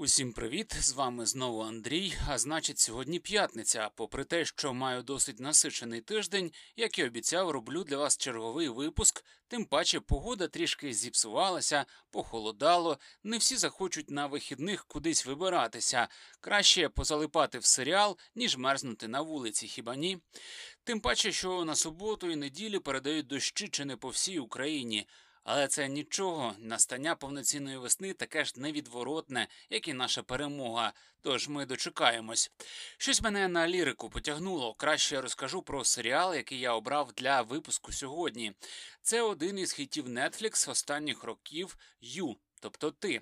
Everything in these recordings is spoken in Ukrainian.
Усім привіт! З вами знову Андрій. А значить, сьогодні п'ятниця. Попри те, що маю досить насичений тиждень, як і обіцяв, роблю для вас черговий випуск. Тим паче погода трішки зіпсувалася, похолодало. Не всі захочуть на вихідних кудись вибиратися. Краще позалипати в серіал, ніж мерзнути на вулиці, хіба ні? Тим паче, що на суботу і неділю передають дощі чи не по всій Україні. Але це нічого, настання повноцінної весни таке ж невідворотне, як і наша перемога. Тож ми дочекаємось. Щось мене на лірику потягнуло. Краще я розкажу про серіал, який я обрав для випуску сьогодні. Це один із хітів Netflix останніх років Ю тобто ти.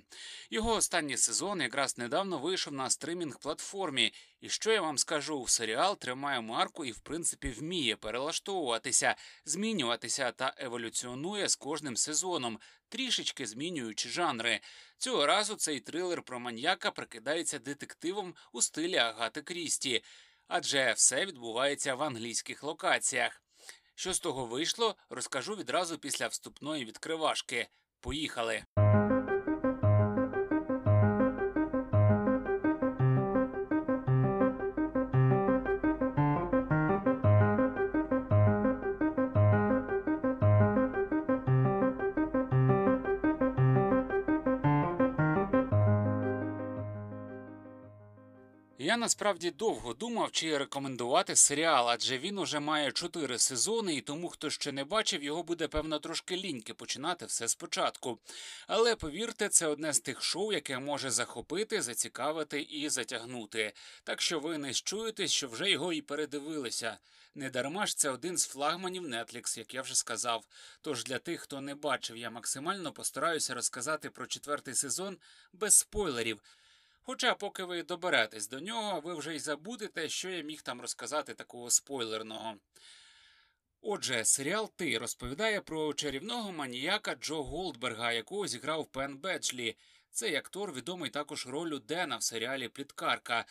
Його останній сезон якраз недавно вийшов на стримінг платформі. І що я вам скажу, серіал тримає марку і, в принципі, вміє перелаштовуватися, змінюватися та еволюціонує з кожним сезоном, трішечки змінюючи жанри. Цього разу цей трилер про маньяка прикидається детективом у стилі Агати Крісті, адже все відбувається в англійських локаціях. Що з того вийшло, розкажу відразу після вступної відкривашки. Поїхали. Я насправді довго думав, чи рекомендувати серіал, адже він уже має чотири сезони, і тому, хто ще не бачив, його буде певно трошки ліньки починати все спочатку. Але повірте, це одне з тих шоу, яке може захопити, зацікавити і затягнути. Так що ви не щуєтесь, що вже його і передивилися. Не дарма ж це один з флагманів Netflix, як я вже сказав. Тож для тих, хто не бачив, я максимально постараюся розказати про четвертий сезон без спойлерів. Хоча, поки ви доберетесь до нього, ви вже й забудете, що я міг там розказати такого спойлерного. Отже, серіал Ти розповідає про чарівного маніяка Джо Голдберга, якого зіграв Пен Беджлі. Цей актор відомий також ролю Дена в серіалі Пліткарка.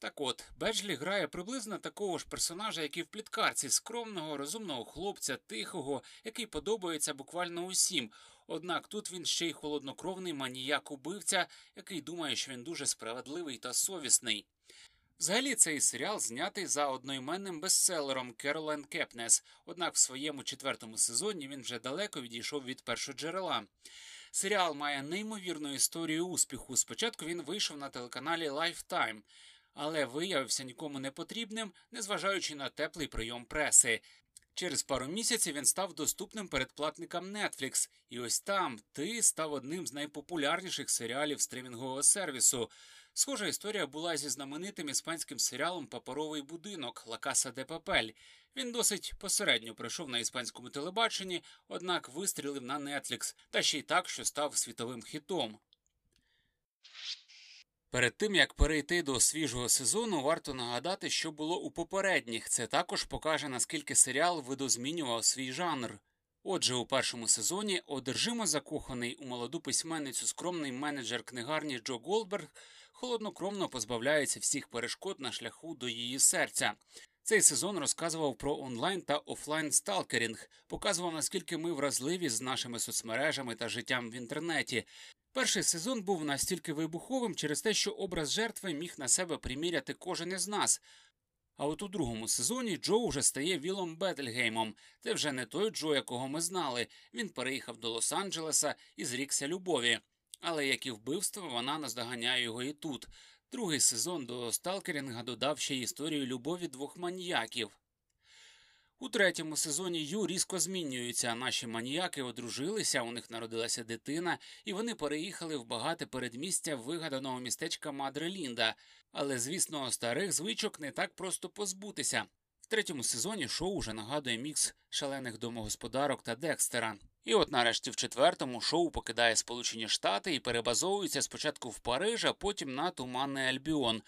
Так от, Беджлі грає приблизно такого ж персонажа, як і в пліткарці, скромного, розумного хлопця, тихого, який подобається буквально усім. Однак тут він ще й холоднокровний маніяк убивця, який думає, що він дуже справедливий та совісний. Взагалі цей серіал знятий за одноіменним бестселером Керолен Кепнес, однак в своєму четвертому сезоні він вже далеко відійшов від першоджерела. Серіал має неймовірну історію успіху. Спочатку він вийшов на телеканалі Lifetime, але виявився нікому не потрібним, незважаючи на теплий прийом преси. Через пару місяців він став доступним передплатникам Netflix. і ось там ти став одним з найпопулярніших серіалів стримінгового сервісу. Схожа історія була зі знаменитим іспанським серіалом Паперовий будинок Ла Каса де Папель. Він досить посередньо пройшов на іспанському телебаченні, однак вистрілив на Netflix, та ще й так, що став світовим хітом. Перед тим як перейти до свіжого сезону, варто нагадати, що було у попередніх. Це також покаже наскільки серіал видозмінював свій жанр. Отже, у першому сезоні одержимо закоханий у молоду письменницю скромний менеджер книгарні Джо Голдберг холоднокровно позбавляється всіх перешкод на шляху до її серця. Цей сезон розказував про онлайн та офлайн сталкерінг, показував наскільки ми вразливі з нашими соцмережами та життям в інтернеті. Перший сезон був настільки вибуховим через те, що образ жертви міг на себе приміряти кожен із нас. А от у другому сезоні Джо вже стає Вілом Бетельгеймом. Це вже не той Джо, якого ми знали. Він переїхав до Лос-Анджелеса і зрікся любові. Але як і вбивство, вона наздоганяє його і тут. Другий сезон до Сталкерінга додав ще історію любові двох маніяків. У третьому сезоні Ю різко змінюється. Наші маніяки одружилися, у них народилася дитина, і вони переїхали в багате передмістя вигаданого містечка Мадре Лінда. Але, звісно, старих звичок не так просто позбутися. В третьому сезоні шоу вже нагадує мікс шалених домогосподарок та Декстера. І от нарешті в четвертому шоу покидає Сполучені Штати і перебазовується спочатку в Париж, а потім на Туманний Альбіон.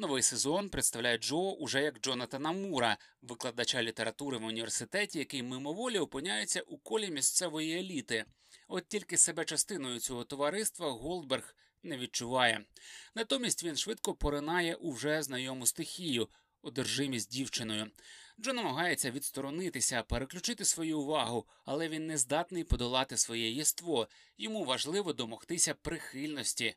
Новий сезон представляє Джо уже як Джонатана Мура, викладача літератури в університеті, який мимоволі опиняється у колі місцевої еліти. От тільки себе частиною цього товариства Голдберг не відчуває. Натомість він швидко поринає у вже знайому стихію, одержимість дівчиною. Джо намагається відсторонитися, переключити свою увагу, але він не здатний подолати своє єство. Йому важливо домогтися прихильності.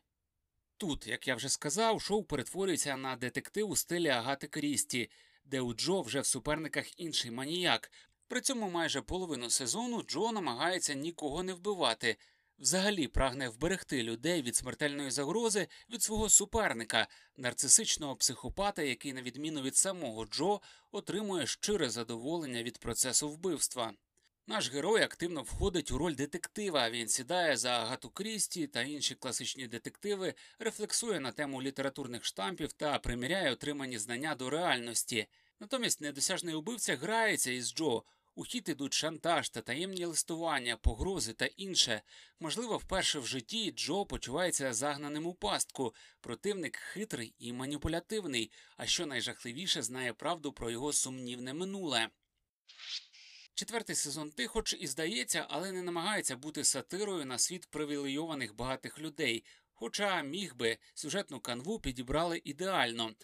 Тут, як я вже сказав, шоу перетворюється на детектив у стилі Агати Крісті, де у Джо вже в суперниках інший маніяк. При цьому майже половину сезону Джо намагається нікого не вбивати. Взагалі прагне вберегти людей від смертельної загрози від свого суперника, нарцисичного психопата, який, на відміну від самого Джо, отримує щире задоволення від процесу вбивства. Наш герой активно входить у роль детектива. Він сідає за Агату Крісті та інші класичні детективи, рефлексує на тему літературних штампів та приміряє отримані знання до реальності. Натомість недосяжний убивця грається із Джо. У хід ідуть шантаж та таємні листування, погрози та інше. Можливо, вперше в житті Джо почувається загнаним у пастку. Противник хитрий і маніпулятивний, а що найжахливіше знає правду про його сумнівне минуле. Четвертий сезон ти, хоч і здається, але не намагається бути сатирою на світ привілейованих багатих людей. Хоча міг би сюжетну канву підібрали ідеально.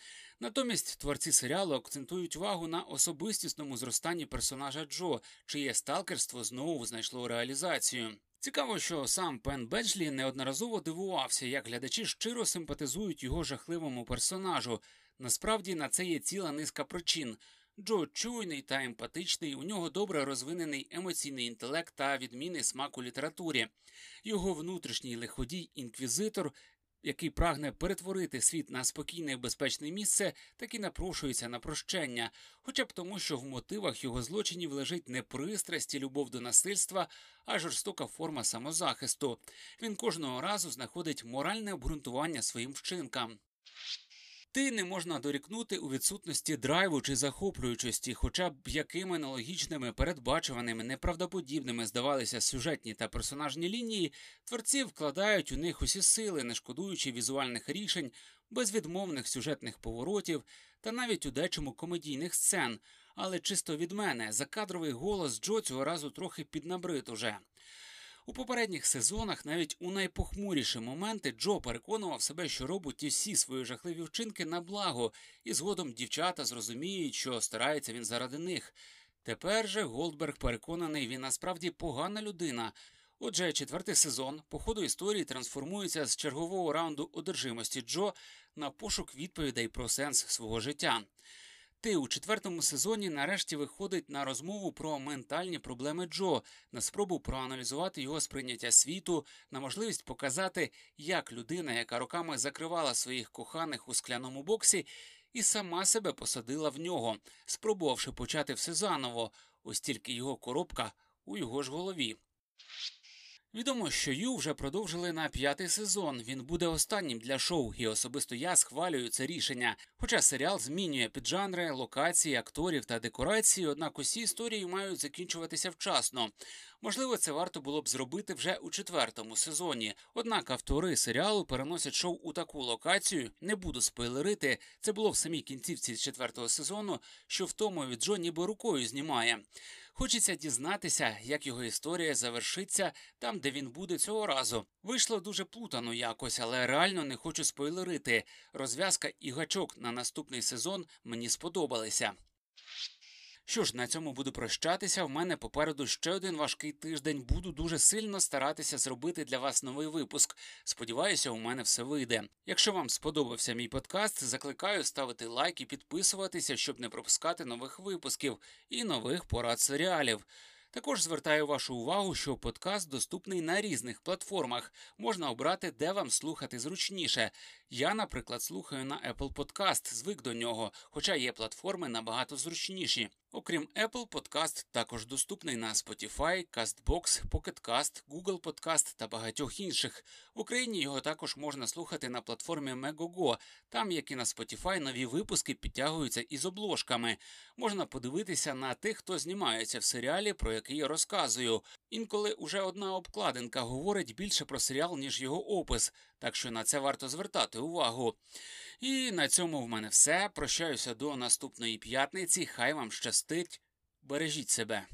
Натомість творці серіалу акцентують увагу на особистісному зростанні персонажа Джо, чиє сталкерство знову знайшло реалізацію. Цікаво, що сам Пен Беджлі неодноразово дивувався, як глядачі щиро симпатизують його жахливому персонажу. Насправді на це є ціла низка причин. Джо чуйний та емпатичний, у нього добре розвинений емоційний інтелект та відмінний смак у літературі. Його внутрішній лиходій інквізитор, який прагне перетворити світ на спокійне і безпечне місце, таки напрошується на прощення, хоча б тому, що в мотивах його злочинів лежить не пристрасть любов до насильства, а жорстока форма самозахисту. Він кожного разу знаходить моральне обґрунтування своїм вчинкам. Ти не можна дорікнути у відсутності драйву чи захоплюючості, хоча б якими нелогічними, передбачуваними, неправдоподібними здавалися сюжетні та персонажні лінії, творці вкладають у них усі сили, не шкодуючи візуальних рішень, безвідмовних сюжетних поворотів та навіть у дечому комедійних сцен. Але чисто від мене закадровий голос Джо цього разу трохи піднабрид уже. У попередніх сезонах, навіть у найпохмуріші моменти, Джо переконував себе, що робить всі свої жахливі вчинки на благо, і згодом дівчата зрозуміють, що старається він заради них. Тепер же Голдберг переконаний, він насправді погана людина. Отже, четвертий сезон по ходу історії трансформується з чергового раунду одержимості Джо на пошук відповідей про сенс свого життя. Ти у четвертому сезоні нарешті виходить на розмову про ментальні проблеми Джо, на спробу проаналізувати його сприйняття світу, на можливість показати, як людина, яка роками закривала своїх коханих у скляному боксі, і сама себе посадила в нього, спробувавши почати все заново, ось тільки його коробка у його ж голові. Відомо, що Ю вже продовжили на п'ятий сезон. Він буде останнім для шоу, і особисто я схвалюю це рішення. Хоча серіал змінює піджанри, локації, акторів та декорації, однак усі історії мають закінчуватися вчасно. Можливо, це варто було б зробити вже у четвертому сезоні. Однак автори серіалу переносять шоу у таку локацію. Не буду спойлерити. Це було в самій кінцівці четвертого сезону, що в тому від Джо ніби рукою знімає. Хочеться дізнатися, як його історія завершиться там, де він буде цього разу. Вийшло дуже плутано якось, але реально не хочу спойлерити. Розв'язка і гачок на наступний сезон мені сподобалися. Що ж, на цьому буду прощатися. В мене попереду ще один важкий тиждень. Буду дуже сильно старатися зробити для вас новий випуск. Сподіваюся, у мене все вийде. Якщо вам сподобався мій подкаст, закликаю ставити лайк і підписуватися, щоб не пропускати нових випусків і нових порад серіалів. Також звертаю вашу увагу, що подкаст доступний на різних платформах. Можна обрати, де вам слухати зручніше. Я, наприклад, слухаю на Apple Podcast, звик до нього, хоча є платформи набагато зручніші. Окрім Apple Podcast, також доступний на Spotify, CastBox, Pocketcast, Google Podcast та багатьох інших. В Україні його також можна слухати на платформі Megogo. Там, як і на Spotify, нові випуски підтягуються із обложками. Можна подивитися на тих, хто знімається в серіалі, про який я розказую. Інколи уже одна обкладинка говорить більше про серіал, ніж його опис, так що на це варто звертати увагу. І на цьому в мене все. Прощаюся до наступної п'ятниці. Хай вам щастить. Бережіть себе.